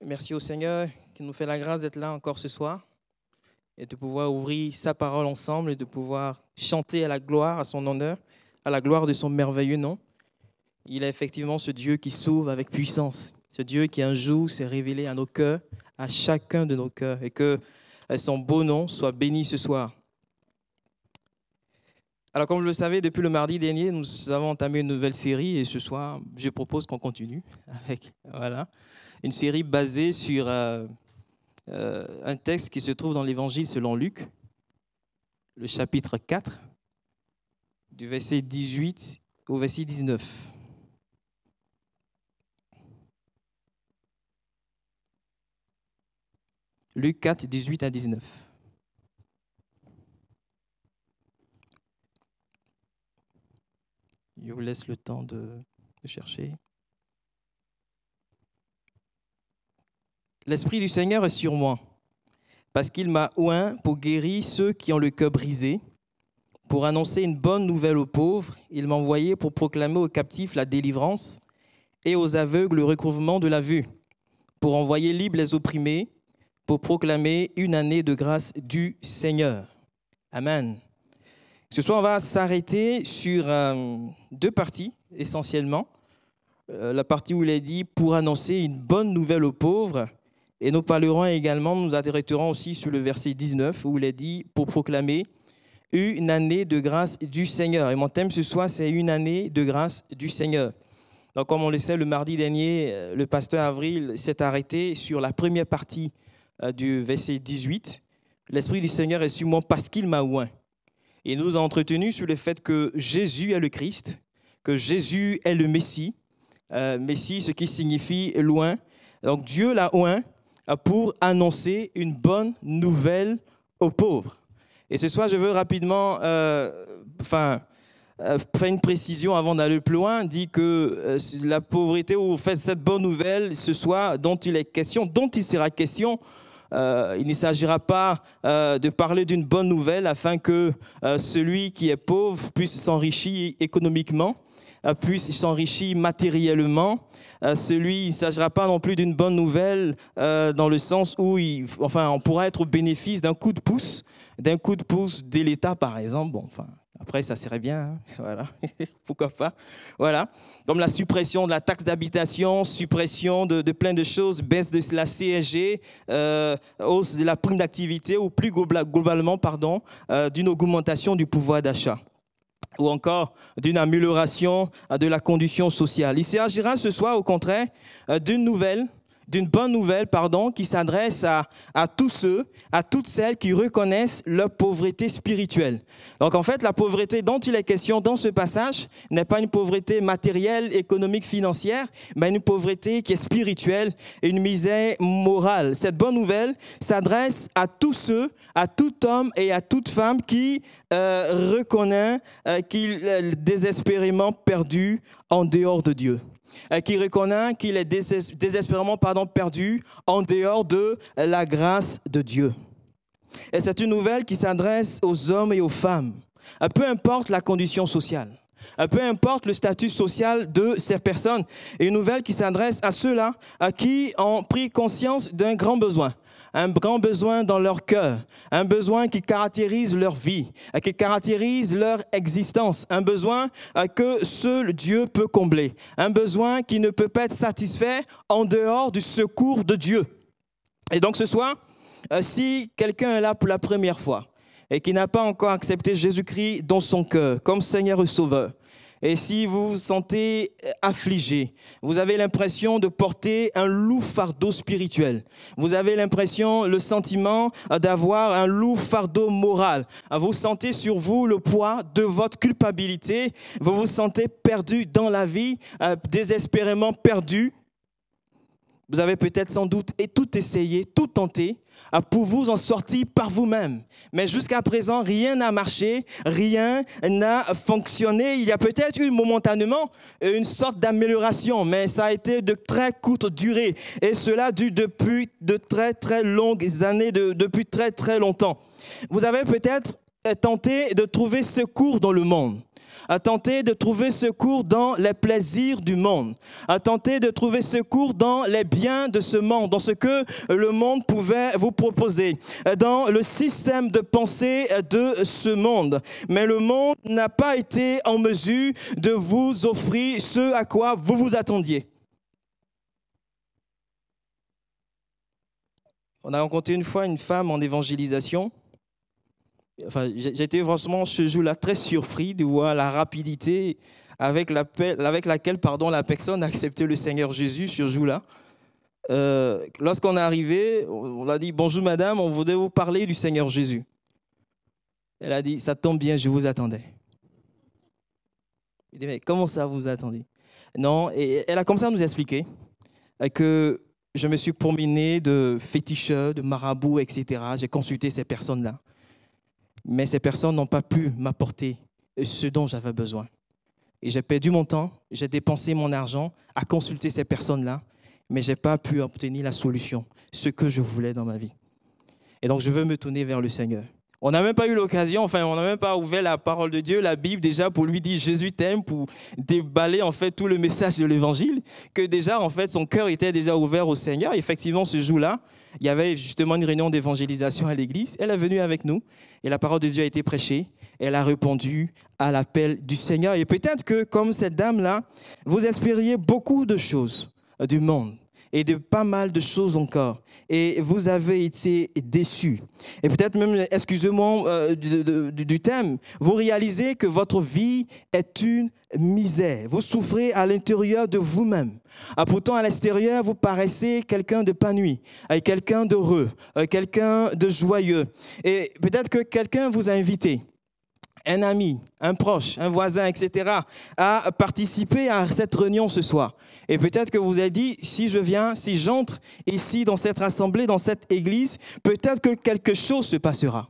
Merci au Seigneur qui nous fait la grâce d'être là encore ce soir et de pouvoir ouvrir sa parole ensemble et de pouvoir chanter à la gloire, à son honneur, à la gloire de son merveilleux nom. Il est effectivement ce Dieu qui sauve avec puissance, ce Dieu qui un jour s'est révélé à nos cœurs, à chacun de nos cœurs, et que son beau nom soit béni ce soir. Alors, comme vous le savez, depuis le mardi dernier, nous avons entamé une nouvelle série et ce soir, je propose qu'on continue avec voilà, une série basée sur euh, euh, un texte qui se trouve dans l'Évangile selon Luc, le chapitre 4, du verset 18 au verset 19. Luc 4, 18 à 19. Je vous laisse le temps de, chercher. L'Esprit du Seigneur est sur moi, parce qu'il m'a oint pour guérir ceux qui ont le cœur brisé, pour annoncer une bonne nouvelle aux pauvres. Il m'a envoyé pour proclamer aux captifs la délivrance et aux aveugles le recouvrement de la vue, pour envoyer libres les opprimés, pour proclamer une année de grâce du Seigneur. Amen. Ce soir, on va s'arrêter sur euh, deux parties essentiellement. Euh, la partie où il est dit pour annoncer une bonne nouvelle aux pauvres. Et nous parlerons également, nous arrêterons aussi sur le verset 19 où il est dit pour proclamer une année de grâce du Seigneur. Et mon thème ce soir, c'est une année de grâce du Seigneur. Donc, comme on le sait, le mardi dernier, euh, le pasteur Avril s'est arrêté sur la première partie du verset 18. L'Esprit du Seigneur est sur moi parce qu'il m'a oint et nous a entretenu sur le fait que Jésus est le Christ, que Jésus est le Messie. Euh, Messie, ce qui signifie loin. Donc Dieu l'a oint pour annoncer une bonne nouvelle aux pauvres. Et ce soir, je veux rapidement, euh, enfin, euh, faire une précision avant d'aller plus loin, dit que la pauvreté ou fait cette bonne nouvelle ce soir dont il est question, dont il sera question, euh, il ne s'agira pas euh, de parler d'une bonne nouvelle afin que euh, celui qui est pauvre puisse s'enrichir économiquement, puisse s'enrichir matériellement. celui, il ne s'agira pas non plus d'une bonne nouvelle dans le sens où enfin, on pourra être au bénéfice d'un coup de pouce, d'un coup de pouce de l'État, par exemple. Bon, enfin, après, ça serait bien, hein. voilà, pourquoi pas. Voilà, comme la suppression de la taxe d'habitation, suppression de, plein de choses, baisse de la CSG, euh, hausse de la prime d'activité ou plus globalement, pardon, euh, d'une augmentation du pouvoir d'achat ou encore d'une amélioration de la condition sociale. Il s'agira ce soir, au contraire, euh, d'une nouvelle d'une bonne nouvelle, pardon, qui s'adresse à, tous ceux, à toutes celles qui reconnaissent leur pauvreté spirituelle. Donc en fait, la pauvreté dont il est question dans ce passage n'est pas une pauvreté matérielle, économique, financière, mais une pauvreté qui est spirituelle et une misère morale. Cette bonne nouvelle s'adresse à tous ceux, à tout homme et à toute femme qui euh, reconnaît euh, qu'il est désespérément perdu en dehors de Dieu. Euh, qui reconnaît qu'il est désespérément pardon, perdu en dehors de la grâce de Dieu. Et c'est une nouvelle qui s'adresse aux hommes et aux femmes, euh, peu importe la condition sociale, euh, peu importe le statut social de ces personnes. Une nouvelle qui s'adresse à ceux-là qui ont pris conscience d'un grand besoin, un grand besoin dans leur cœur, un besoin qui caractérise leur vie, qui caractérise leur existence, un besoin euh, que seul Dieu peut combler, un besoin qui ne peut pas être satisfait en dehors du secours de Dieu. Et donc ce soir, euh, si quelqu'un est là pour la première fois et qui n'a pas encore accepté Jésus-Christ dans son cœur comme Seigneur et Sauveur, et si vous vous sentez affligé, vous avez l'impression de porter un lourd fardeau spirituel, vous avez l'impression, le sentiment d'avoir un lourd fardeau moral, vous sentez sur vous le poids de votre culpabilité, vous vous sentez perdu dans la vie, euh, désespérément perdu, vous avez peut-être sans doute tout essayé, tout tenté, pour vous en sortir par vous-même. Mais jusqu'à présent, rien n'a marché, rien n'a fonctionné. Il y a peut-être eu momentanément une sorte d'amélioration, mais ça a été de très courte durée. Et cela dure depuis de très très longues années, depuis très très longtemps. Vous avez peut-être tenté de trouver secours dans le monde. A tenté de trouver secours dans les plaisirs du monde, a tenté de trouver secours dans les biens de ce monde, dans ce que le monde pouvait vous proposer, dans le système de pensée de ce monde. Mais le monde n'a pas été en mesure de vous offrir ce à quoi vous vous attendiez. On a rencontré une fois une femme en évangélisation. Enfin, j'ai été vraiment ce jour-là très surpris de voir la rapidité avec, avec laquelle pardon, la personne a accepté le Seigneur Jésus ce jour-là. Euh, lorsqu'on est arrivé, on a dit Bonjour madame, on voudrait vous parler du Seigneur Jésus. Elle a dit Ça tombe bien, je vous attendais. Il dit Mais comment ça vous attendez? Non, et elle a commencé à nous expliquer que je me suis promené de féticheurs, de marabouts, etc. J'ai consulté ces personnes-là. Mais ces personnes n'ont pas pu m'apporter ce dont j'avais besoin. Et j'ai perdu mon temps, j'ai dépensé mon argent à consulter ces personnes-là, mais je n'ai pas pu obtenir la solution, ce que je voulais dans ma vie. Et donc je veux me tourner vers le Seigneur. On n'a même pas eu l'occasion, enfin, on n'a même pas ouvert la parole de Dieu, la Bible, déjà pour lui dire Jésus t'aime, pour déballer en fait tout le message de l'évangile, que déjà en fait son cœur était déjà ouvert au Seigneur. effectivement, ce jour-là, il y avait justement une réunion d'évangélisation à l'église. Elle est venue avec nous et la parole de Dieu a été prêchée. Elle a répondu à l'appel du Seigneur. Et peut-être que, comme cette dame-là, vous espériez beaucoup de choses du monde et de pas mal de choses encore. Et vous avez été déçus. Et peut-être même, excusez-moi euh, du, thème, vous réalisez que votre vie est une misère. Vous souffrez à l'intérieur de vous-même. Ah, pourtant, à l'extérieur, vous paraissez quelqu'un de panui, quelqu'un d'heureux, quelqu'un de joyeux. Et peut-être que quelqu'un vous a invité un ami, un proche, un voisin, etc., à participer à cette réunion ce soir. Et peut-être que vous avez dit, si je viens, si j'entre ici dans cette assemblée, dans cette église, peut-être que quelque chose se passera.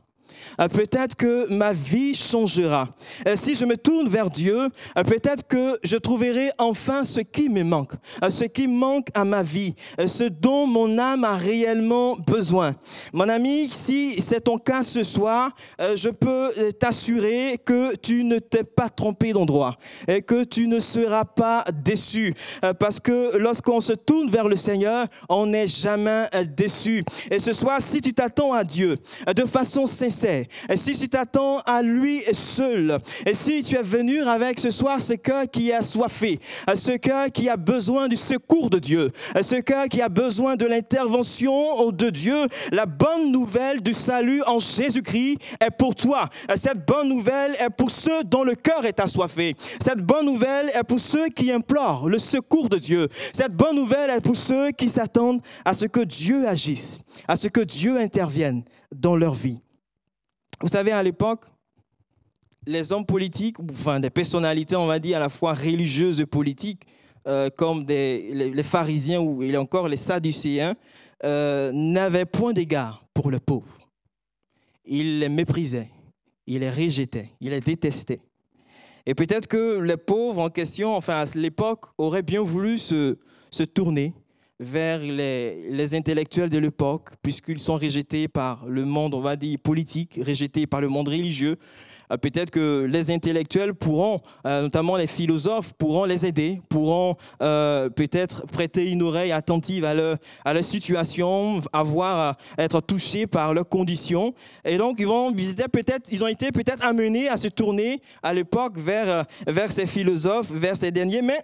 Euh, peut-être que ma vie changera. Euh, si je me tourne vers Dieu, euh, peut-être que je trouverai enfin ce qui me manque, ce qui manque à ma vie, ce dont mon âme a réellement besoin. Mon ami, si c'est ton cas ce soir, je peux t'assurer que tu ne t'es pas trompé d'endroit et que tu ne seras pas déçu. Parce que lorsqu'on se tourne vers le Seigneur, on n'est jamais déçu. Et ce soir, si tu t'attends à Dieu de façon sincère, et si tu t'attends à lui seul, et si tu es venu avec ce soir ce cœur qui est assoiffé, ce cœur qui a besoin du secours de Dieu, ce cœur qui a besoin de l'intervention de Dieu, la bonne nouvelle du salut en Jésus-Christ est pour toi. Cette bonne nouvelle est pour ceux dont le cœur est assoiffé. Cette bonne nouvelle est pour ceux qui implorent le secours de Dieu. Cette bonne nouvelle est pour ceux qui s'attendent à ce que Dieu agisse, à ce que Dieu intervienne dans leur vie. Vous savez, à l'époque, les hommes politiques, enfin des personnalités, on va dire, à la fois religieuses et politiques, euh, comme les, pharisiens ou encore les sadducéens, euh, n'avaient point d'égard pour le pauvre. Ils les méprisaient, ils les rejetaient, ils les détestaient. Et peut-être que les pauvres en question, enfin à l'époque, auraient bien voulu se, se tourner vers les, intellectuels de l'époque, puisqu'ils sont rejetés par le monde, on va dire, politique, rejetés par le monde religieux. Euh, peut-être que les intellectuels pourront, euh, notamment les philosophes, pourront les aider, pourront euh, peut-être prêter une oreille attentive à leur, situation, avoir, être touchés par leurs conditions. Et donc, ils, vont, ils ont été peut-être amenés à se tourner à l'époque vers, vers ces philosophes, vers ces derniers, mais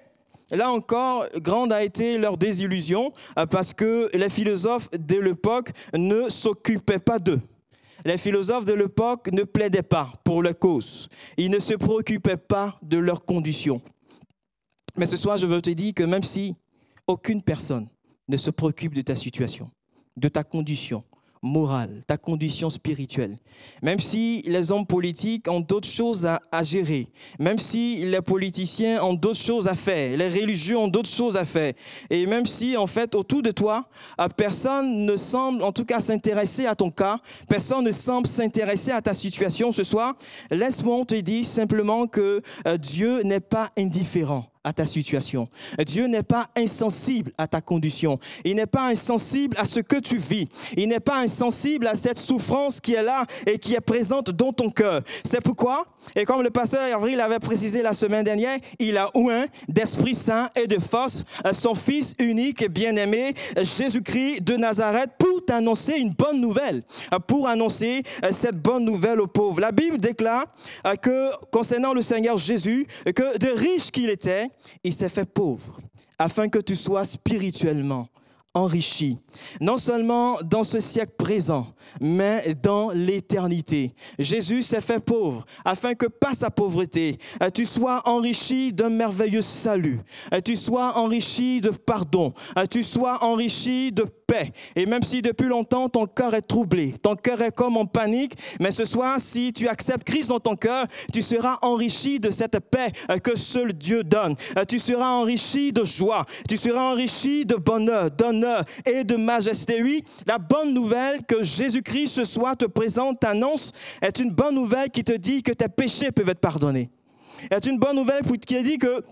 Là encore, grande a été leur désillusion euh, parce que les philosophes de l'époque ne s'occupaient pas d'eux. Les philosophes de l'époque ne plaidaient pas pour leur cause. Ils ne se préoccupaient pas de leurs conditions. Mais ce soir, je veux te dire que même si aucune personne ne se préoccupe de ta situation, de ta condition, morale, ta condition spirituelle. Même si les hommes politiques ont d'autres choses à, gérer, même si les politiciens ont d'autres choses à faire, les religieux ont d'autres choses à faire, et même si en fait autour de toi, euh, personne ne semble en tout cas s'intéresser à ton cas, personne ne semble s'intéresser à ta situation ce soir, laisse-moi te dire simplement que euh, Dieu n'est pas indifférent à ta situation. Dieu n'est pas insensible à ta condition. Il n'est pas insensible à ce que tu vis. Il n'est pas insensible à cette souffrance qui est là et qui est présente dans ton cœur. C'est pourquoi, et comme le pasteur Avril avait précisé la semaine dernière, il a oint d'Esprit Saint et de force son Fils unique et bien-aimé, Jésus-Christ de Nazareth, pour t'annoncer une bonne nouvelle, pour annoncer cette bonne nouvelle aux pauvres. La Bible déclare que concernant le Seigneur Jésus, que de riche qu'il était, il s'est fait pauvre afin que tu sois spirituellement enrichi, non seulement dans ce siècle présent, mais dans l'éternité. Jésus s'est fait pauvre afin que par sa pauvreté, tu sois enrichi d'un merveilleux salut, tu sois enrichi de pardon, tu sois enrichi de et même si depuis longtemps ton cœur est troublé, ton cœur est comme en panique, mais ce soir, si tu acceptes Christ dans ton cœur, tu seras enrichi de cette paix euh, que seul Dieu donne. Euh, tu seras enrichi de joie, tu seras enrichi de bonheur, d'honneur et de majesté. Oui, la bonne nouvelle que Jésus-Christ ce soir te présente, t'annonce, est une bonne nouvelle qui te dit que tes péchés peuvent être pardonnés. Est une bonne nouvelle qui te dit que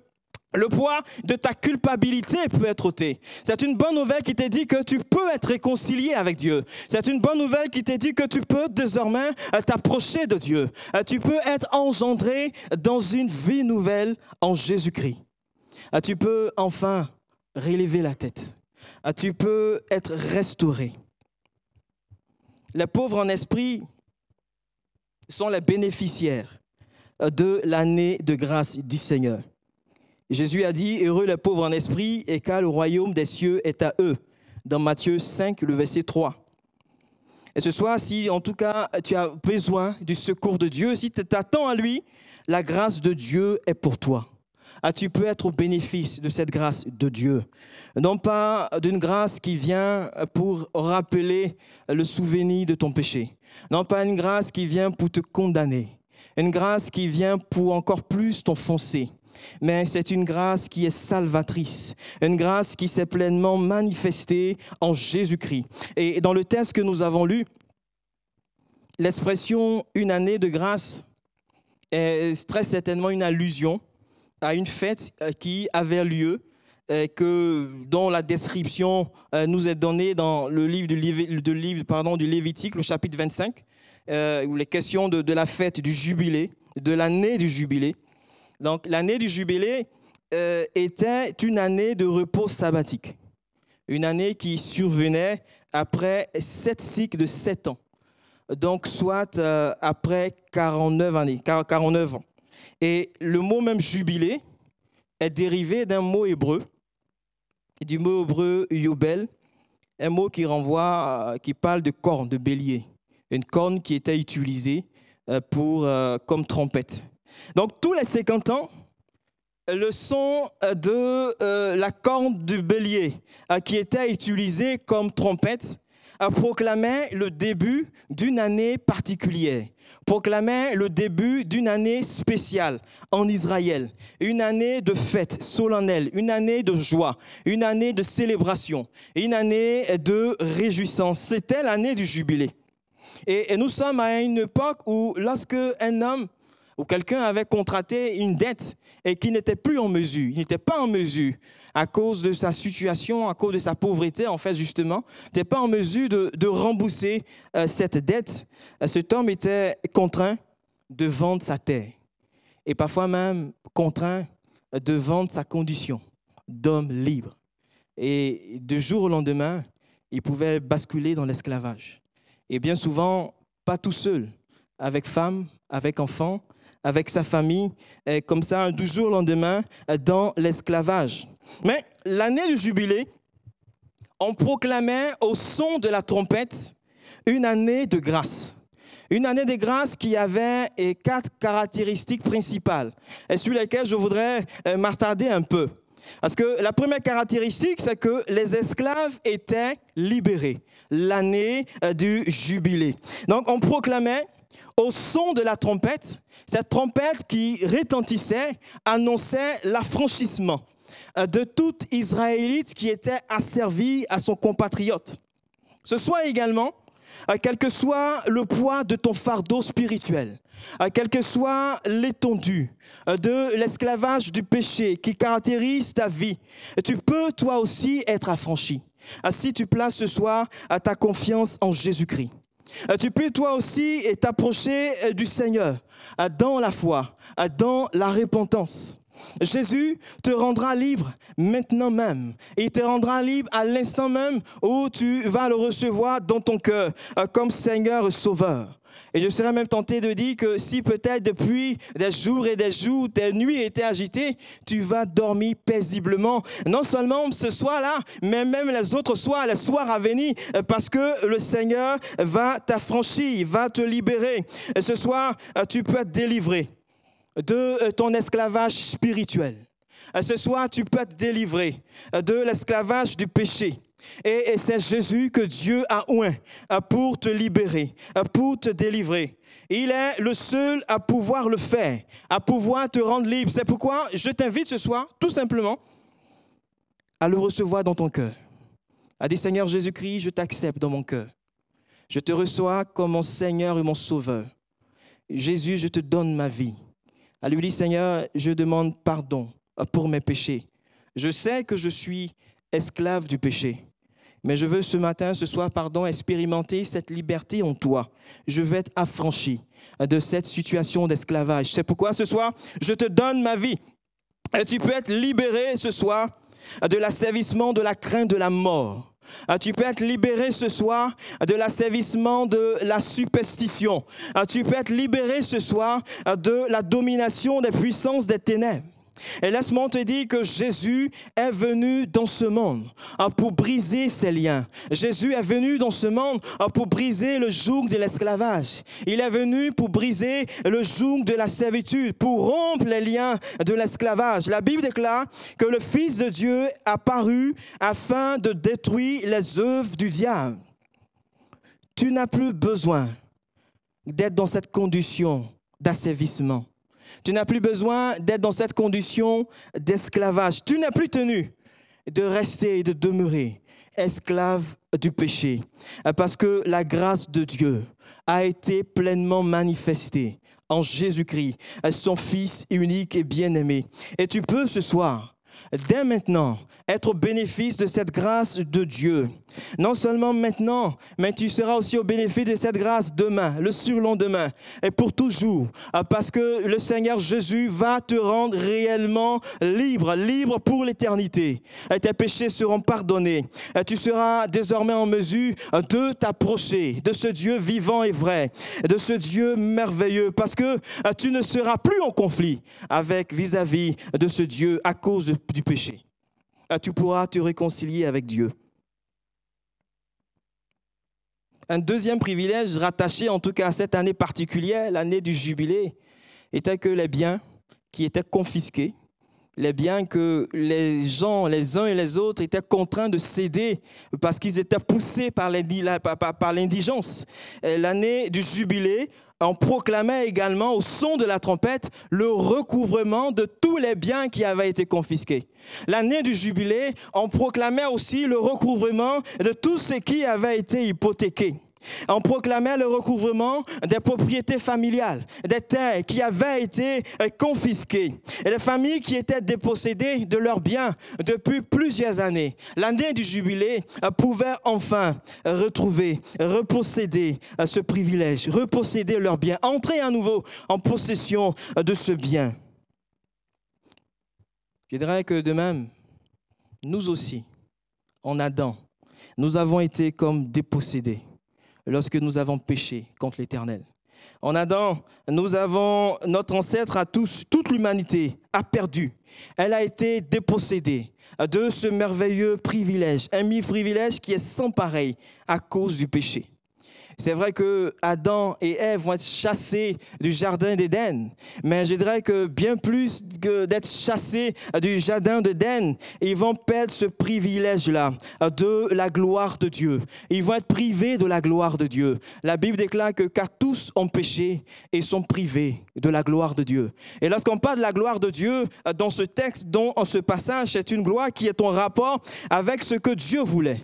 le poids de ta culpabilité peut être ôté. C'est une bonne nouvelle qui te dit que tu peux être réconcilié avec Dieu. C'est une bonne nouvelle qui te dit que tu peux désormais euh, t'approcher de Dieu. Euh, tu peux être engendré dans une vie nouvelle en Jésus-Christ. Euh, tu peux enfin relever la tête. Tu peux être restauré. Les pauvres en esprit sont les bénéficiaires de l'année de grâce du Seigneur. Jésus a dit, Heureux les pauvres en esprit, et car le royaume des cieux est à eux. Dans Matthieu 5, le verset 3. Et ce soir, si en tout cas tu as besoin du secours de Dieu, si tu t'attends à lui, la grâce de Dieu est pour toi. Ah, tu peux être au bénéfice de cette grâce de Dieu. Non pas d'une grâce qui vient pour rappeler le souvenir de ton péché. Non pas une grâce qui vient pour te condamner. Une grâce qui vient pour encore plus t'enfoncer mais c'est une grâce qui est salvatrice, une grâce qui s'est pleinement manifestée en Jésus-Christ. Et dans le texte que nous avons lu, l'expression une année de grâce est très certainement une allusion à une fête euh, qui avait lieu euh, que, dont la description euh, nous est donnée dans le livre du, livre, pardon, du Lévitique, le chapitre 25, où les questions de, de la fête du jubilé, de l'année du jubilé. Donc l'année du jubilé était une année de repos sabbatique, une année qui survenait après sept cycles de sept ans, donc soit après 49 années, 49 ans. Et le mot même jubilé est dérivé d'un mot hébreu, du mot hébreu yobel, un mot qui renvoie, euh, qui parle de corne, de bélier, une corne qui était utilisée pour, comme trompette. Donc tous les 50 ans, le son de euh, la corne du bélier euh, qui était utilisé comme trompette proclamait le début d'une année particulière, proclamait le début d'une année spéciale en Israël, une année de fête solennelle, une année de joie, une année de célébration, une année de réjouissance. C'était l'année du jubilé. Et, et nous sommes à une époque où lorsque un homme ou quelqu'un avait contracté une dette et qui n'était plus en mesure, il n'était pas en mesure à cause de sa situation, à cause de sa pauvreté, en fait, justement, n'était pas en mesure de, rembourser euh, cette dette. Euh, cet homme était contraint de vendre sa terre et parfois même contraint de vendre sa condition d'homme libre. Et de jour au lendemain, il pouvait basculer dans l'esclavage. Et bien souvent, pas tout seul, avec femme, avec enfant, avec sa famille, comme ça, du jour lendemain, dans l'esclavage. Mais l'année du jubilé, on proclamait au son de la trompette une année de grâce. Une année de grâce qui avait quatre caractéristiques principales et sur lesquelles je voudrais euh, m'attarder un peu. Parce que la première caractéristique, c'est que les esclaves étaient libérés. L'année euh, du jubilé. Donc on proclamait au son de la trompette, cette trompette qui retentissait annonçait l'affranchissement euh, de tout Israélite qui était asservi à son compatriote. Ce soit également quel que soit le poids de ton fardeau spirituel, quelle que soit l'étendue de l'esclavage du péché qui caractérise ta vie, tu peux toi aussi être affranchi. Si tu places ce soir ta confiance en Jésus-Christ. Tu peux toi aussi t'approcher du Seigneur dans la foi, dans la repentance. Jésus te rendra libre maintenant même. il te rendra libre à l'instant même où tu vas le recevoir dans ton cœur euh, comme Seigneur Sauveur. Et je serais même tenté de dire que si peut-être depuis des jours et des jours, tes nuits étaient agitées, tu vas dormir paisiblement. Non seulement ce soir-là, mais même les autres soirs, les soirs à venir, euh, parce que le Seigneur va t'affranchir, va te libérer. Et ce soir, euh, tu peux être délivré de euh, ton esclavage spirituel. Euh, ce soir, tu peux te délivrer euh, de l'esclavage du péché. Et, c'est Jésus que Dieu a oint pour te libérer, pour te délivrer. Il est le seul à pouvoir le faire, à pouvoir te rendre libre. C'est pourquoi je t'invite ce soir, tout simplement, à le recevoir dans ton cœur. À dire Seigneur Jésus-Christ, je t'accepte dans mon cœur. Je te reçois comme mon Seigneur et mon Sauveur. Jésus, je te donne ma vie. Elle lui dit, Seigneur, je demande pardon pour mes péchés. Je sais que je suis esclave du péché, mais je veux ce matin, ce soir, pardon, expérimenter cette liberté en toi. Je vais être affranchi de cette situation d'esclavage. C'est pourquoi ce soir, je te donne ma vie. Et tu peux être libéré ce soir de l'asservissement, de la crainte de la mort. Ah, tu peux être libéré ce soir de l'asservissement de la superstition. Ah, tu peux être libéré ce soir de la domination des puissances des ténèbres. Et laisse-moi te dire que Jésus est venu dans ce monde hein, pour briser ces liens. Jésus est venu dans ce monde hein, pour briser le joug de l'esclavage. Il est venu pour briser le joug de la servitude, pour rompre les liens de l'esclavage. La Bible déclare que le Fils de Dieu a paru afin de détruire les œuvres du diable. Tu n'as plus besoin d'être dans cette condition d'asservissement. Tu n'as plus besoin d'être dans cette condition d'esclavage. Tu n'es plus tenu de rester et de demeurer esclave du péché. Parce que la grâce de Dieu a été pleinement manifestée en Jésus-Christ, son Fils unique et bien-aimé. Et tu peux ce soir, dès maintenant, être au bénéfice de cette grâce de Dieu. Non seulement maintenant, mais tu seras aussi au bénéfice de cette grâce demain, le surlendemain, et pour toujours, ah, parce que le Seigneur Jésus va te rendre réellement libre, libre pour l'éternité. Tes péchés seront pardonnés. Tu seras désormais en mesure de t'approcher de ce Dieu vivant et vrai, de ce Dieu merveilleux, parce que ah, tu ne seras plus en conflit avec vis-à-vis de ce Dieu à cause du péché. Ah, tu pourras te réconcilier avec Dieu. Un deuxième privilège rattaché en tout cas à cette année particulière, l'année du jubilé, était que les biens qui étaient confisqués, les biens que les gens, les uns et les autres, étaient contraints de céder parce qu'ils étaient poussés par l'indigence. L'année du jubilé on proclamait également au son de la trompette le recouvrement de tous les biens qui avaient été confisqués. L'année du jubilé, on proclamait aussi le recouvrement de tout ce qui avait été hypothéqué. On proclamait le recouvrement des propriétés familiales, des terres qui avaient été euh, confisquées et les familles qui étaient dépossédées de leurs biens depuis plusieurs années. L'année du jubilé euh, pouvait enfin retrouver, reposséder euh, ce privilège, reposséder leurs biens, entrer à nouveau en possession de ce bien. Je dirais que de même, nous aussi, en Adam, nous avons été comme dépossédés lorsque nous avons péché contre l'Éternel. En Adam, nous avons, notre ancêtre à tous, toute l'humanité a perdu. Elle a été dépossédée de ce merveilleux privilège, un mi-privilège qui est sans pareil à cause du péché. C'est vrai que Adam et Ève vont être chassés du jardin d'Éden, mais je dirais que bien plus que d'être chassés du jardin d'Éden, ils vont perdre ce privilège-là de la gloire de Dieu. Ils vont être privés de la gloire de Dieu. La Bible déclare que car tous ont péché et sont privés de la gloire de Dieu. Et lorsqu'on parle de la gloire de Dieu dans ce texte, en ce passage, c'est une gloire qui est en rapport avec ce que Dieu voulait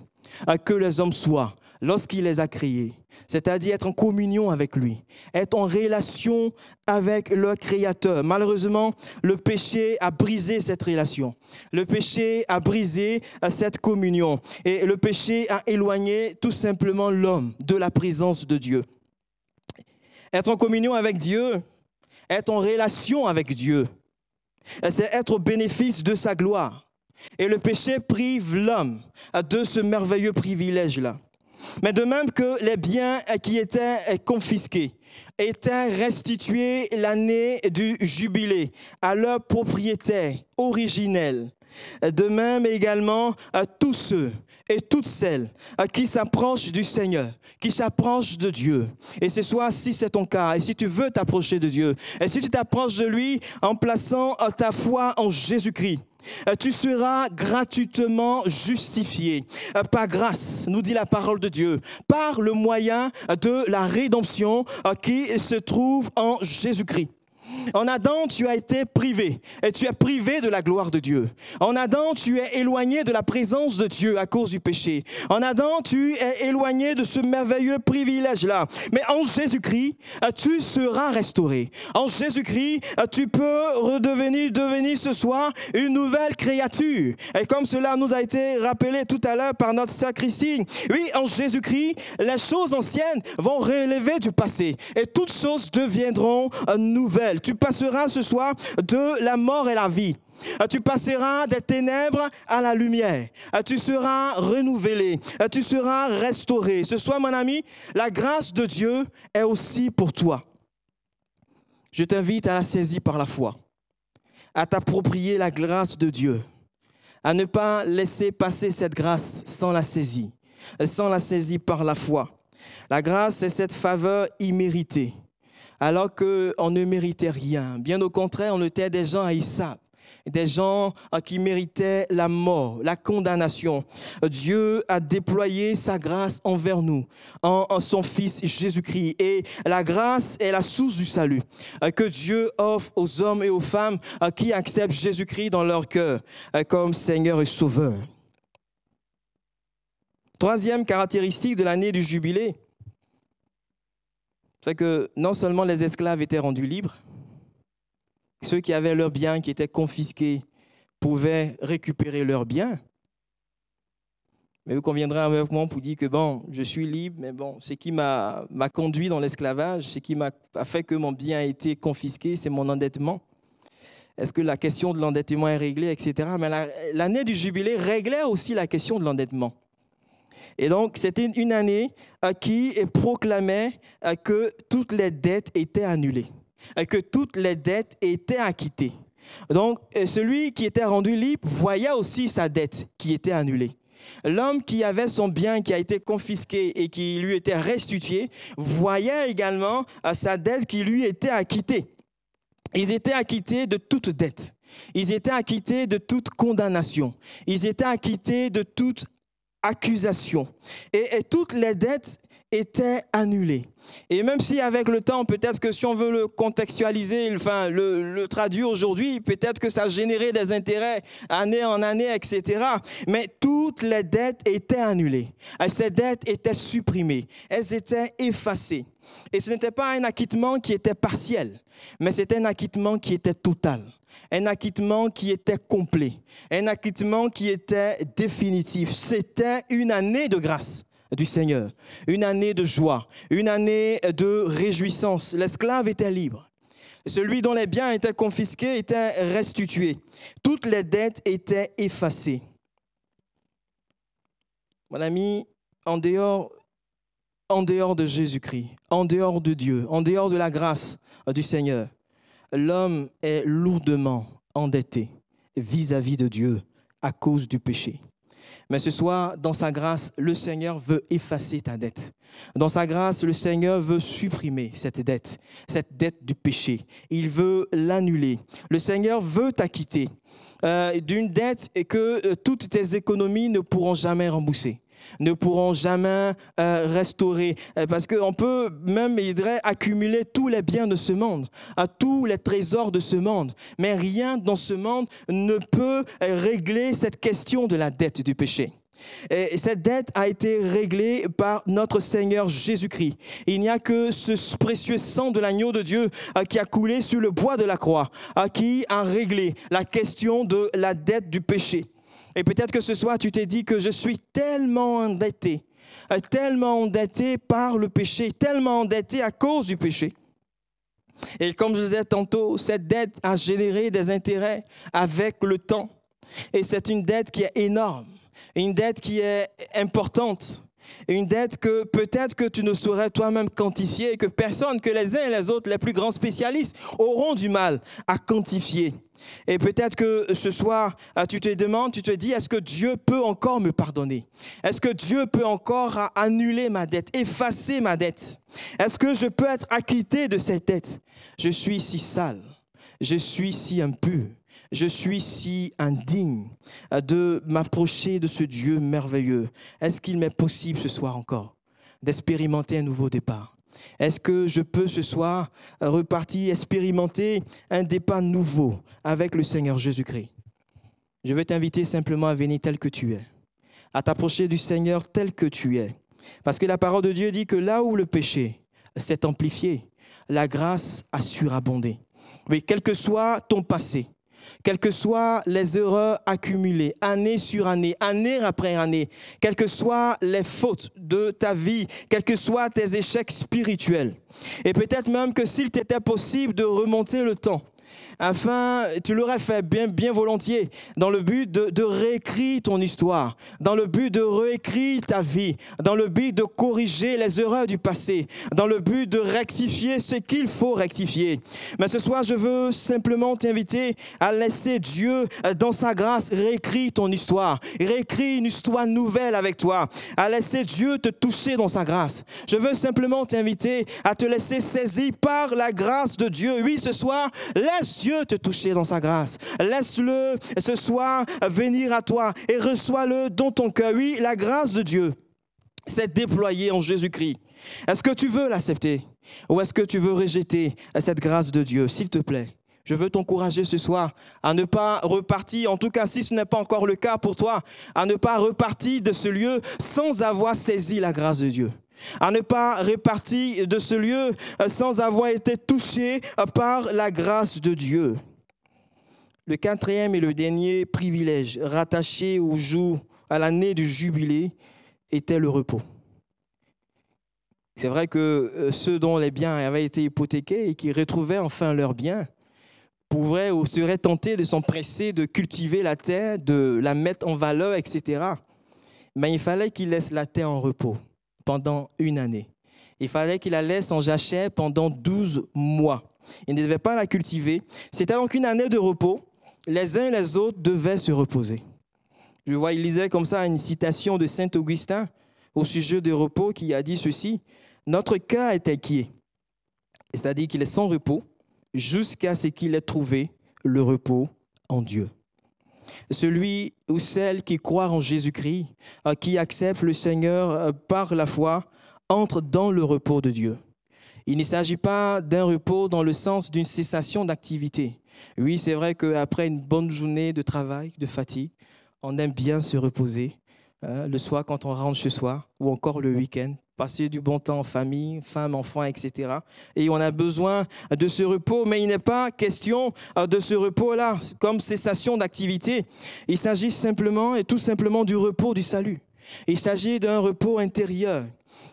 que les hommes soient lorsqu'il les a créés, c'est-à-dire être en communion avec lui, être en relation avec le Créateur. Malheureusement, le péché a brisé cette relation. Le péché a brisé euh, cette communion. Et le péché a éloigné tout simplement l'homme de la présence de Dieu. Être en communion avec Dieu, être en relation avec Dieu, c'est être au bénéfice de sa gloire. Et le péché prive l'homme de ce merveilleux privilège-là. Mais de même que les biens qui étaient confisqués étaient restitués l'année du jubilé à leur propriétaire originel, de même également à tous ceux et toutes celles qui s'approchent du Seigneur, qui s'approchent de Dieu. Et ce soir, si c'est ton cas, et si tu veux t'approcher de Dieu, et si tu t'approches de lui en plaçant ta foi en Jésus-Christ, tu seras gratuitement justifié euh, par grâce, nous dit la parole de Dieu, par le moyen de la rédemption euh, qui se trouve en Jésus-Christ. En Adam, tu as été privé et tu es privé de la gloire de Dieu. En Adam, tu es éloigné de la présence de Dieu à cause du péché. En Adam, tu es éloigné de ce merveilleux privilège-là. Mais en Jésus-Christ, tu seras restauré. En Jésus-Christ, tu peux redevenir, devenir ce soir une nouvelle créature. Et comme cela nous a été rappelé tout à l'heure par notre sœur Christine, oui, en Jésus-Christ, les choses anciennes vont relever du passé et toutes choses deviendront nouvelles. Tu passeras ce soir de la mort et la vie. Tu passeras des ténèbres à la lumière. Tu seras renouvelé. Tu seras restauré. Ce soir, mon ami, la grâce de Dieu est aussi pour toi. Je t'invite à la saisir par la foi, à t'approprier la grâce de Dieu, à ne pas laisser passer cette grâce sans la saisir, sans la saisir par la foi. La grâce, c'est cette faveur imméritée alors qu'on ne méritait rien. Bien au contraire, on était des gens haïssables des gens qui méritaient la mort, la condamnation. Dieu a déployé sa grâce envers nous, en, son Fils Jésus-Christ. Et la grâce est la source du salut que Dieu offre aux hommes et aux femmes qui acceptent Jésus-Christ dans leur cœur comme Seigneur et Sauveur. Troisième caractéristique de l'année du jubilé, c'est que non seulement les esclaves étaient rendus libres, ceux qui avaient leurs biens qui étaient confisqués pouvaient récupérer leurs biens. Mais vous conviendrez avec moi pour dire que bon, je suis libre, mais bon, ce qui m'a conduit dans l'esclavage, ce qui m'a fait que mon bien a été confisqué, c'est mon endettement. Est-ce que la question de l'endettement est réglée, etc. Mais l'année du jubilé réglait aussi la question de l'endettement. Et donc, c'était une année euh, qui proclamait euh, que toutes les dettes étaient annulées, euh, que toutes les dettes étaient acquittées. Donc, celui qui était rendu libre voyait aussi sa dette qui était annulée. L'homme qui avait son bien qui a été confisqué et qui lui était restitué voyait également sa dette qui lui était acquittée. Ils étaient acquittés de toute dette. Ils étaient acquittés de toute condamnation. Ils étaient acquittés de toute accusation. Et, toutes les dettes étaient annulées. Et même si avec le temps, peut-être que si on veut le contextualiser, enfin le, traduire aujourd'hui, peut-être que ça générait des intérêts année en année, etc. Mais toutes les dettes étaient annulées. Et ces dettes étaient supprimées. Elles étaient effacées. Et ce n'était pas un acquittement qui était partiel, mais c'était un acquittement qui était total un acquittement qui était complet, un acquittement qui était définitif. C'était une année de grâce du Seigneur, une année de joie, une année de réjouissance. L'esclave était libre. Celui dont les biens étaient confisqués était restitué. Toutes les dettes étaient effacées. Mon ami, en dehors, en dehors de Jésus-Christ, en dehors de Dieu, en dehors de la grâce du Seigneur, l'homme est lourdement endetté vis-à-vis de Dieu à cause du péché. Mais ce soir, dans sa grâce, le Seigneur veut effacer ta dette. Dans sa grâce, le Seigneur veut supprimer cette dette, cette dette du péché. Il veut l'annuler. Le Seigneur veut t'acquitter euh, d'une dette que euh, toutes tes économies ne pourront jamais rembourser ne pourront jamais euh, restaurer. Euh, parce qu'on peut même, il dirait, accumuler tous les biens de ce monde, à tous les trésors de ce monde. Mais rien dans ce monde ne peut régler cette question de la dette du péché. Et cette dette a été réglée par notre Seigneur Jésus-Christ. Il n'y a que ce précieux sang de l'agneau de Dieu euh, qui a coulé sur le bois de la croix, euh, qui a réglé la question de la dette du péché. Et peut-être que ce soir, tu t'es dit que je suis tellement endetté, euh, tellement endetté par le péché, tellement endetté à cause du péché. Et comme je disais tantôt, cette dette a généré des intérêts avec le temps. Et c'est une dette qui est énorme, une dette qui est importante, une dette que peut-être que tu ne saurais toi-même quantifier et que personne, que les uns et les autres, les plus grands spécialistes, auront du mal à quantifier. Et peut-être que ce soir, ah, tu te demandes, tu te dis, est-ce que Dieu peut encore me pardonner? Est-ce que Dieu peut encore annuler ma dette, effacer ma dette? Est-ce que je peux être acquitté de cette dette? Je suis si sale, je suis si impur, je suis si indigne de m'approcher de ce Dieu merveilleux. Est-ce qu'il m'est possible ce soir encore d'expérimenter un nouveau départ? Est-ce que je peux ce soir repartir, expérimenter un départ nouveau avec le Seigneur Jésus-Christ? Je veux t'inviter simplement à venir tel que tu es, à t'approcher du Seigneur tel que tu es. Parce que la parole de Dieu dit que là où le péché s'est amplifié, la grâce a surabondé. Mais quel que soit ton passé, quelles que soient les erreurs accumulées, année sur année, année après année, quelles que soient les fautes de ta vie, quels que soient tes échecs spirituels. Et peut-être même que s'il t'était possible de remonter le temps, afin, tu l'aurais fait bien, bien volontiers, dans le but de, de, réécrire ton histoire, dans le but de réécrire ta vie, dans le but de corriger les erreurs du passé, dans le but de rectifier ce qu'il faut rectifier. Mais ce soir, je veux simplement t'inviter à laisser Dieu, euh, dans sa grâce, réécrire ton histoire, réécrire une histoire nouvelle avec toi, à laisser Dieu te toucher dans sa grâce. Je veux simplement t'inviter à te laisser saisir par la grâce de Dieu. Oui, ce soir, laisse Dieu te toucher dans sa grâce. Laisse-le ce soir venir à toi et reçois-le dans ton cœur. Oui, la grâce de Dieu s'est déployée en Jésus-Christ. Est-ce que tu veux l'accepter ou est-ce que tu veux rejeter cette grâce de Dieu? S'il te plaît, je veux t'encourager ce soir à ne pas repartir, en tout cas si ce n'est pas encore le cas pour toi, à ne pas repartir de ce lieu sans avoir saisi la grâce de Dieu à ne pas répartir de ce lieu euh, sans avoir été touché euh, par la grâce de Dieu. Le quatrième et le dernier privilège rattaché au jour, à l'année du jubilé, était le repos. C'est vrai que euh, ceux dont les biens avaient été hypothéqués et qui retrouvaient enfin leurs biens pourraient ou seraient tentés de s'empresser de cultiver la terre, de la mettre en valeur, etc. Mais il fallait qu'ils laissent la terre en repos pendant une année. Il fallait qu'il la laisse en jachère pendant 12 mois. Il ne devait pas la cultiver. C'était donc une année de repos. Les uns et les autres devaient se reposer. Je vois, il lisait comme ça une citation de Saint Augustin au sujet du repos qui a dit ceci. Notre cœur est inquiet. C'est-à-dire qu'il est sans repos jusqu'à ce qu'il ait trouvé le repos en Dieu. Celui ou celle qui croit en Jésus-Christ, euh, qui accepte le Seigneur euh, par la foi, entre dans le repos de Dieu. Il ne s'agit pas d'un repos dans le sens d'une cessation d'activité. Oui, c'est vrai qu'après une bonne journée de travail, de fatigue, on aime bien se reposer. Hein, le soir quand on rentre chez soi, ou encore le week-end, passer du bon temps en famille, femme, enfants, etc. Et on a besoin de ce repos, mais il n'est pas question euh, de ce repos-là comme cessation d'activité. Il s'agit simplement et tout simplement du repos du salut. Il s'agit d'un repos intérieur.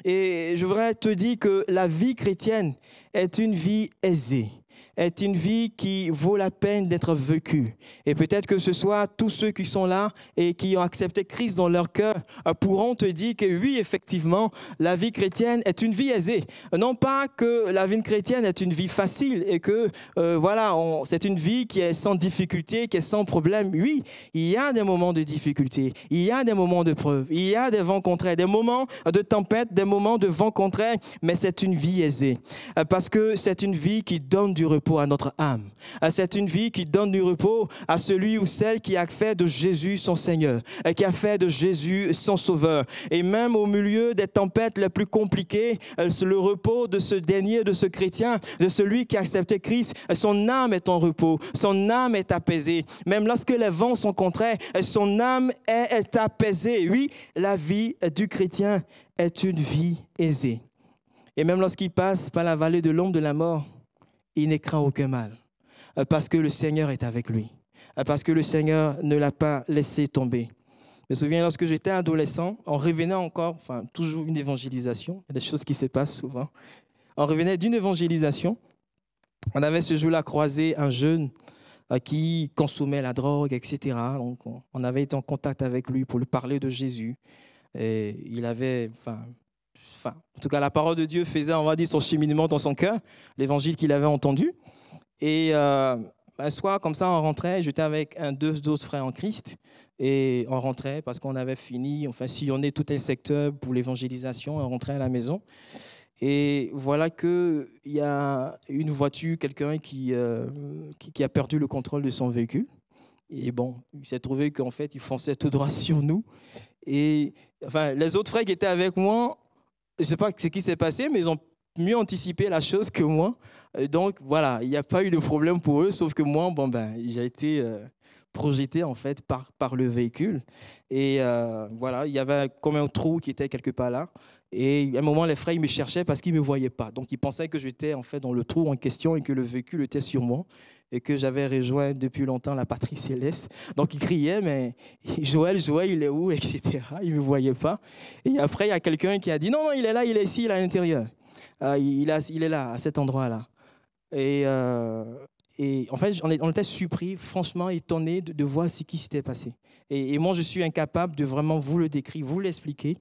Et je voudrais te dire que la vie chrétienne est une vie aisée est une vie qui vaut la peine d'être vécue. Et peut-être que ce soit tous ceux qui sont là et qui ont accepté Christ dans leur cœur euh, pourront te dire que oui, effectivement, la vie chrétienne est une vie aisée. Non pas que la vie chrétienne est une vie facile et que euh, voilà, c'est une vie qui est sans difficulté, qui est sans problème. Oui, il y a des moments de difficulté, il y a des moments de preuve, il y a des vents contraires, des moments de tempête, des moments de vents contraires, mais c'est une vie aisée euh, parce que c'est une vie qui donne du repos repos à notre âme. C'est une vie qui donne du repos à celui ou celle qui a fait de Jésus son Seigneur, et qui a fait de Jésus son Sauveur. Et même au milieu des tempêtes les plus compliquées, le repos de ce dernier, de ce chrétien, de celui qui a accepté Christ, son âme est en repos, son âme est apaisée. Même lorsque les vents sont contraires, son âme est apaisée. Oui, la vie du chrétien est une vie aisée. Et même lorsqu'il passe par la vallée de l'ombre de la mort, il ne craint aucun mal, euh, parce que le Seigneur est avec lui, euh, parce que le Seigneur ne l'a pas laissé tomber. Je me souviens lorsque j'étais adolescent, on revenait encore, enfin toujours une évangélisation, il y a des choses qui se passent souvent. On revenait d'une évangélisation, on avait ce jour-là croisé un jeune euh, qui consommait la drogue, etc. Donc on avait été en contact avec lui pour lui parler de Jésus. Et il avait, enfin, enfin, en tout cas, la parole de Dieu faisait, on va dire, son cheminement dans son cœur, l'évangile qu'il avait entendu. Et euh, un soir, comme ça, on rentrait, j'étais avec un, deux autres frères en Christ, et on rentrait parce qu'on avait fini, enfin, sillonné tout un secteur pour l'évangélisation, on rentrait à la maison. Et voilà qu'il y a une voiture, quelqu'un qui, euh, qui, qui, a perdu le contrôle de son véhicule. Et bon, il s'est trouvé qu'en fait, il fonçait tout droit sur nous. Et enfin, les autres frères qui étaient avec moi, je ne sais pas ce qui s'est passé, mais ils ont mieux anticipé la chose que moi. Donc voilà, il n'y a pas eu de problème pour eux, sauf que moi, bon ben, j'ai été euh, projeté en fait par, par le véhicule. Et euh, voilà, il y avait comme un trou qui était quelque part là. Et à un moment, les frères ils me cherchaient parce qu'ils ne me voyaient pas. Donc ils pensaient que j'étais en fait dans le trou en question et que le véhicule était sur moi et que j'avais rejoint depuis longtemps la patrie céleste. Donc il criait, mais Joël, Joël, il est où, etc. Il ne me voyait pas. Et après, il y a quelqu'un qui a dit, non, non, il est là, il est ici, il est à l'intérieur. Euh, il, est là, à cet endroit-là. Et, euh, en fait, on était surpris, franchement étonné de, voir ce qui s'était passé. Et, moi, je suis incapable de vraiment vous le décrire, vous l'expliquer.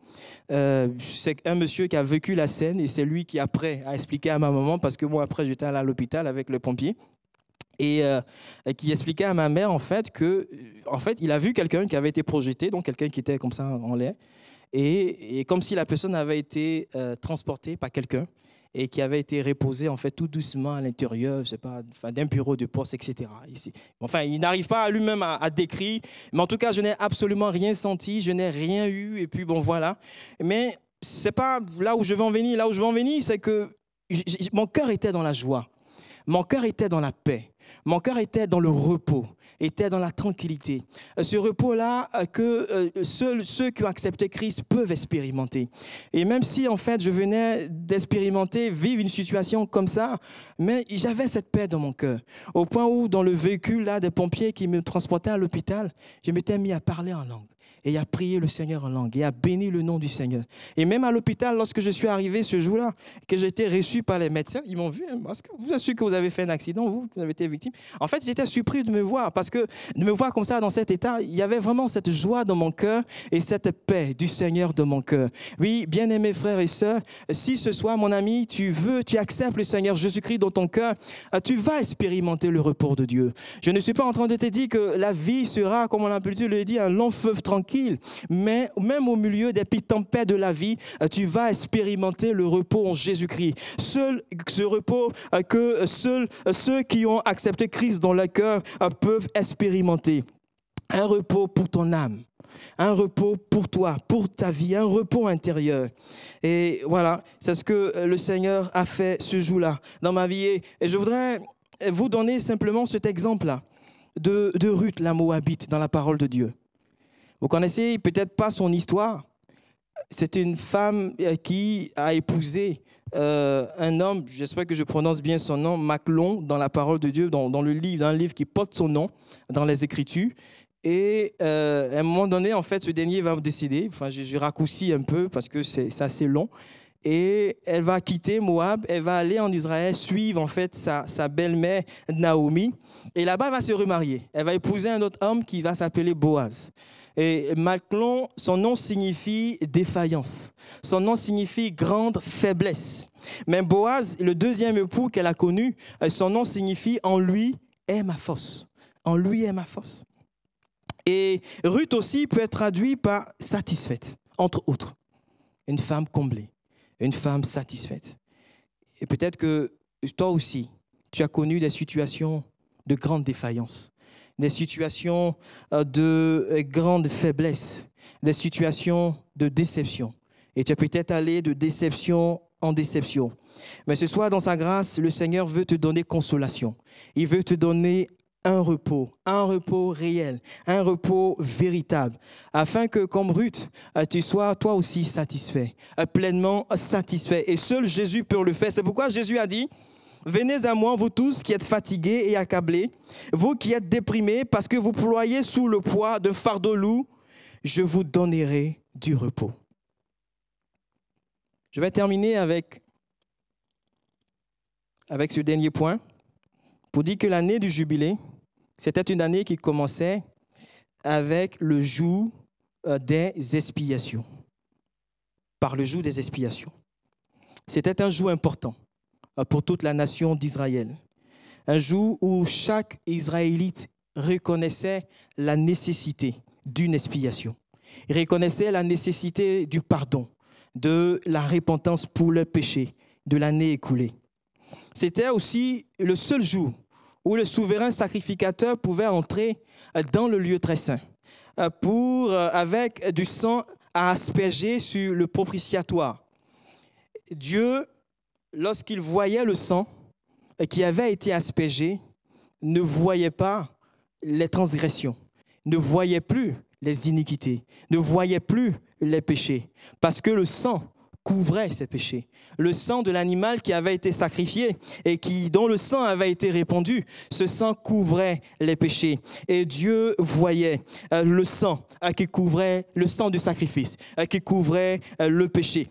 Euh, c'est un monsieur qui a vécu la scène et c'est lui qui, après, a expliqué à ma maman, parce que moi, après, j'étais à l'hôpital avec le pompier et euh, qui expliquait à ma mère en fait que en fait il a vu quelqu'un qui avait été projeté donc quelqu'un qui était comme ça en l'air et, comme si la personne avait été euh, transportée par quelqu'un et qui avait été reposé en fait tout doucement à l'intérieur, je sais pas, d'un bureau de poste, etc. Ici. Enfin, il n'arrive pas lui-même à, à, décrire, mais en tout cas, je n'ai absolument rien senti, je n'ai rien eu, et puis bon, voilà. Mais c'est pas là où je veux en venir. Là où je veux en venir, c'est que mon cœur était dans la joie, mon cœur était dans la paix. Mon cœur était dans le repos, était dans la tranquillité. Euh, ce repos-là euh, que euh, seuls ceux qui ont accepté Christ peuvent expérimenter. Et même si en fait je venais d'expérimenter, vivre une situation comme ça, mais j'avais cette paix dans mon cœur. Au point où dans le véhicule là des pompiers qui me transportaient à l'hôpital, je m'étais mis à parler en langue et a prié le Seigneur en langue et a béni le nom du Seigneur. Et même à l'hôpital, lorsque je suis arrivé ce jour-là, que j'ai été reçu par les médecins, ils m'ont vu. Hein, parce que vous sûr que vous avez fait un accident, vous, vous avez été victime. En fait, j'étais surpris de me voir parce que de me voir comme ça dans cet état, il y avait vraiment cette joie dans mon cœur et cette paix du Seigneur dans mon cœur. Oui, bien-aimés frères et sœurs, si ce soir, mon ami, tu veux, tu acceptes le Seigneur Jésus-Christ dans ton cœur, tu vas expérimenter le repos de Dieu. Je ne suis pas en train de te dire que la vie sera, comme on a pu le dire, un long feu mais même au milieu des tempêtes de la vie, euh, tu vas expérimenter le repos en Jésus-Christ. Seul ce repos euh, que seuls euh, ceux qui ont accepté Christ dans leur cœur peuvent expérimenter. Un repos pour ton âme un repos pour toi, pour ta vie, un repos intérieur. Et voilà, c'est ce que le Seigneur a fait ce jour-là dans ma vie. Et je voudrais vous donner simplement cet exemple-là de, de Ruth, la Moabite, dans la parole de Dieu. Vous connaissez peut-être pas son histoire. C'est une femme euh, qui a épousé euh, un homme, j'espère que je prononce bien son nom, Maclon, dans la parole de Dieu, dans, le livre, dans un livre qui porte son nom dans les Écritures. Et euh, à un moment donné, en fait, ce dernier va décider, enfin, je raccourcis un peu parce que c'est assez long, et elle va quitter Moab, elle va aller en Israël, suivre en fait sa, belle-mère Naomi, et là-bas, elle va se remarier. Elle va épouser un autre homme qui va s'appeler Boaz. Et Maclon, son nom signifie défaillance. Son nom signifie grande faiblesse. Mais Boaz, le deuxième époux qu'elle a connu, euh, son nom signifie en lui est ma force. En lui est ma force. Et Ruth aussi peut être traduit par satisfaite, entre autres. Une femme comblée, une femme satisfaite. Et peut-être que toi aussi, tu as connu des situations de grande défaillance, des situations euh, de euh, grande faiblesse, des situations de déception. Et tu as peut-être allé de déception en déception. Mais ce soir, dans sa grâce, le Seigneur veut te donner consolation. Il veut te donner un repos, un repos réel, un repos véritable, afin que, comme Ruth, euh, tu sois toi aussi satisfait, pleinement satisfait. Et seul Jésus peut le faire. C'est pourquoi Jésus a dit, Venez à moi, vous tous qui êtes fatigués et accablés, vous qui êtes déprimés parce que vous ployez sous le poids de fardeau lourd, je vous donnerai du repos. Je vais terminer avec, avec ce dernier point pour dire que l'année du jubilé, c'était une année qui commençait avec le jour euh, des expiations, par le jour des expiations. C'était un jour important. Euh, pour toute la nation d'Israël. Un jour où chaque Israélite reconnaissait la nécessité d'une expiation. Il reconnaissait la nécessité du pardon, de la repentance pour le péché de l'année écoulée. C'était aussi le seul jour où le souverain sacrificateur pouvait entrer dans le lieu très saint euh, pour, euh, avec du sang à asperger sur le propitiatoire. Dieu lorsqu'il voyait le sang qui avait été aspergé, ne voyait pas les transgressions, ne voyait plus les iniquités, ne voyait plus les péchés, parce que le sang couvrait ces péchés. Le sang de l'animal qui avait été sacrifié et qui, dont le sang avait été répandu, ce sang couvrait les péchés. Et Dieu voyait euh, le sang euh, qui couvrait, le sang du sacrifice, euh, qui couvrait le péché.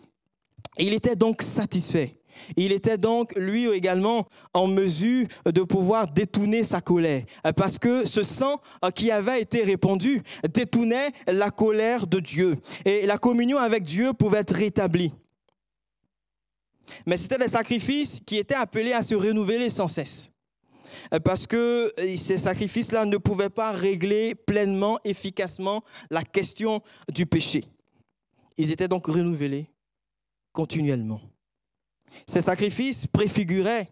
il était donc satisfait il était donc lui également en mesure de pouvoir détourner sa colère, parce que ce sang qui avait été répandu détournait la colère de Dieu. Et la communion avec Dieu pouvait être rétablie. Mais c'était des sacrifices qui étaient appelés à se renouveler sans cesse. Parce que ces sacrifices-là ne pouvaient pas régler pleinement, efficacement la question du péché. Ils étaient donc renouvelés continuellement. Ces sacrifices préfiguraient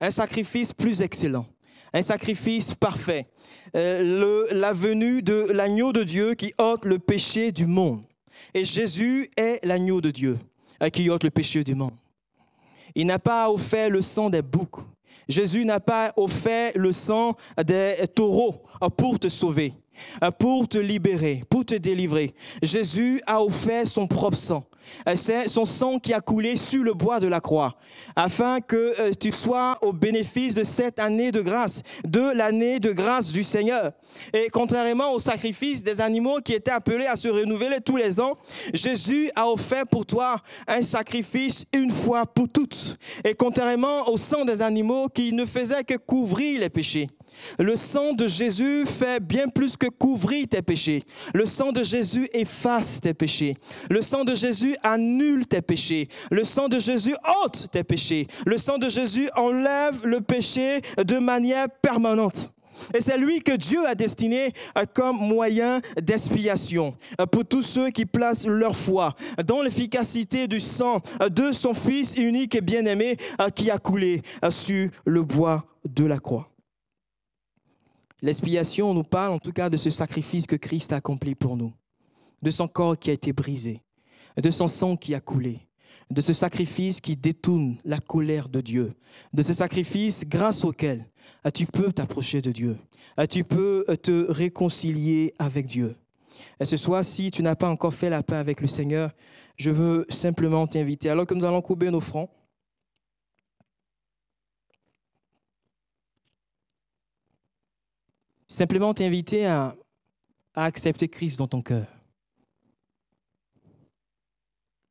un sacrifice plus excellent, un sacrifice parfait, euh, la venue de l'agneau de Dieu qui ôte le péché du monde. Et Jésus est l'agneau de Dieu euh, qui ôte le péché du monde. Il n'a pas offert le sang des boucs. Jésus n'a pas offert le sang des taureaux euh, pour te sauver, pour te libérer, pour te délivrer. Jésus a offert son propre sang euh, c'est son sang qui a coulé sur le bois de la croix, afin que euh, tu sois au bénéfice de cette année de grâce, de l'année de grâce du Seigneur. Et contrairement au sacrifice des animaux qui étaient appelés à se renouveler tous les ans, Jésus a offert pour toi un sacrifice une fois pour toutes. Et contrairement au sang des animaux qui ne faisait que couvrir les péchés. Le sang de Jésus fait bien plus que couvrir tes péchés. Le sang de Jésus efface tes péchés. Le sang de Jésus annule tes péchés. Le sang de Jésus ôte tes péchés. Le sang de Jésus enlève le péché de manière permanente. Et c'est lui que Dieu a destiné euh, comme moyen d'expiation euh, pour tous ceux qui placent leur foi dans l'efficacité du sang euh, de son Fils unique et bien-aimé qui a coulé sur le bois de la croix. L'expiation nous parle en tout cas de ce sacrifice que Christ a accompli pour nous, de son corps qui a été brisé, de son sang qui a coulé, de ce sacrifice qui détourne la colère de Dieu, de ce sacrifice grâce auquel tu peux t'approcher de Dieu, tu peux te réconcilier avec Dieu. Et ce soir, si tu n'as pas encore fait la paix avec le Seigneur, je veux simplement t'inviter, alors que nous allons couper nos fronts, Simplement t'inviter à, accepter Christ dans ton cœur,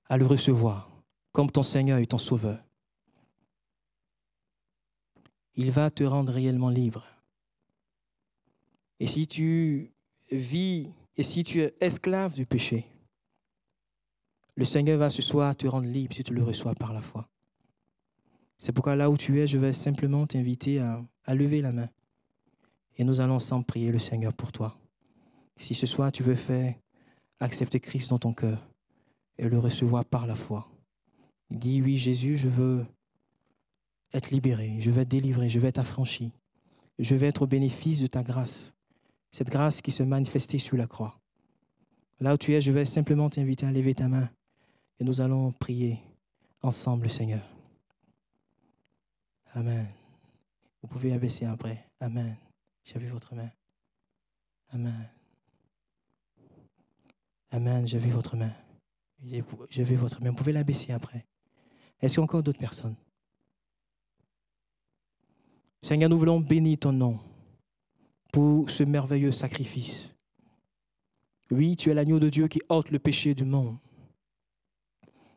à le recevoir comme ton Seigneur et ton Sauveur. Il va te rendre réellement libre. Et si tu vis et si tu es esclave du péché, le Seigneur va ce soir te rendre libre si tu le reçois par la foi. C'est pourquoi là où tu es, je vais simplement t'inviter à lever la main et nous allons ensemble prier le Seigneur pour toi. Si ce soir tu veux faire accepter Christ dans ton cœur et le recevoir par la foi, dis oui Jésus, je veux être libéré, je veux être délivré, je veux être affranchi. Je veux être au bénéfice de ta grâce. Cette grâce qui se manifestait sur la croix. Là où tu es, je vais simplement t'inviter à lever ta main et nous allons prier ensemble, Seigneur. Amen. Vous pouvez abaisser après. Amen. J'ai vu votre main. Amen. Amen. J'ai vu votre main. J'ai vu votre main. Vous pouvez l'abaisser après. Est-ce qu'il y a encore d'autres personnes? Seigneur, nous voulons bénir ton nom pour ce merveilleux sacrifice. Oui, tu es l'agneau de Dieu qui ôte le péché du monde.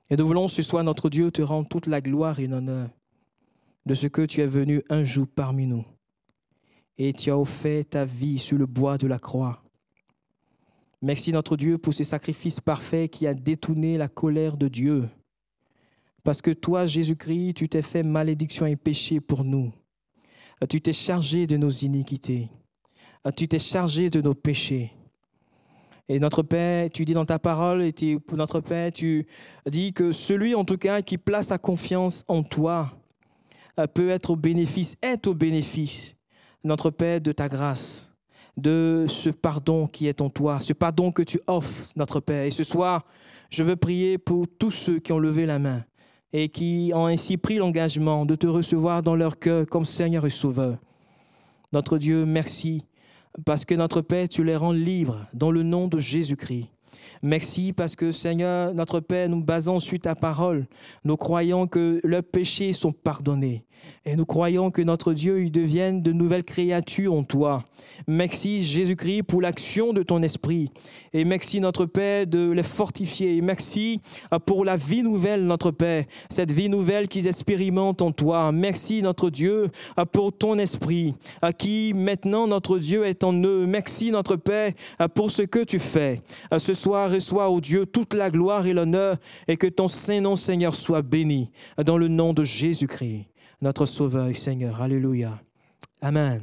Et nous voulons ce soir, notre Dieu, te rendre toute la gloire et l'honneur de ce que tu es venu un jour parmi nous. Et tu as offert ta vie sur le bois de la croix. Merci notre Dieu pour ce sacrifice parfait qui a détourné la colère de Dieu. Parce que toi, Jésus-Christ, tu t'es fait malédiction et péché pour nous. Tu t'es chargé de nos iniquités. Tu t'es chargé de nos péchés. Et notre Père, tu dis dans ta parole, et pour notre Père, tu dis que celui en tout cas qui place sa confiance en toi euh, peut être au bénéfice, est au bénéfice, notre Père, de ta grâce, de ce pardon qui est en toi, ce pardon que tu offres, notre Père. Et ce soir, je veux prier pour tous ceux qui ont levé la main et qui ont ainsi pris l'engagement de te recevoir dans leur cœur comme Seigneur et Sauveur. Notre Dieu, merci, parce que notre Père, tu les rends libres dans le nom de Jésus-Christ. Merci parce que Seigneur, notre Père, nous basons sur ta parole. Nous croyons que leurs péchés sont pardonnés. Et nous croyons que notre Dieu, il devienne de nouvelles créatures en toi. Merci Jésus-Christ pour l'action de ton esprit. Et merci notre Père de les fortifier. Merci euh, pour la vie nouvelle, notre Père. Cette vie nouvelle qu'ils expérimentent en toi. Merci notre Dieu euh, pour ton esprit à qui maintenant notre Dieu est en eux. Merci notre Père euh, pour ce que tu fais. Ce soir, reçois, au Dieu, toute la gloire et l'honneur et que ton Saint-Nom, Seigneur, soit béni dans le nom de Jésus-Christ notre Sauveur et Seigneur. Alléluia. Amen.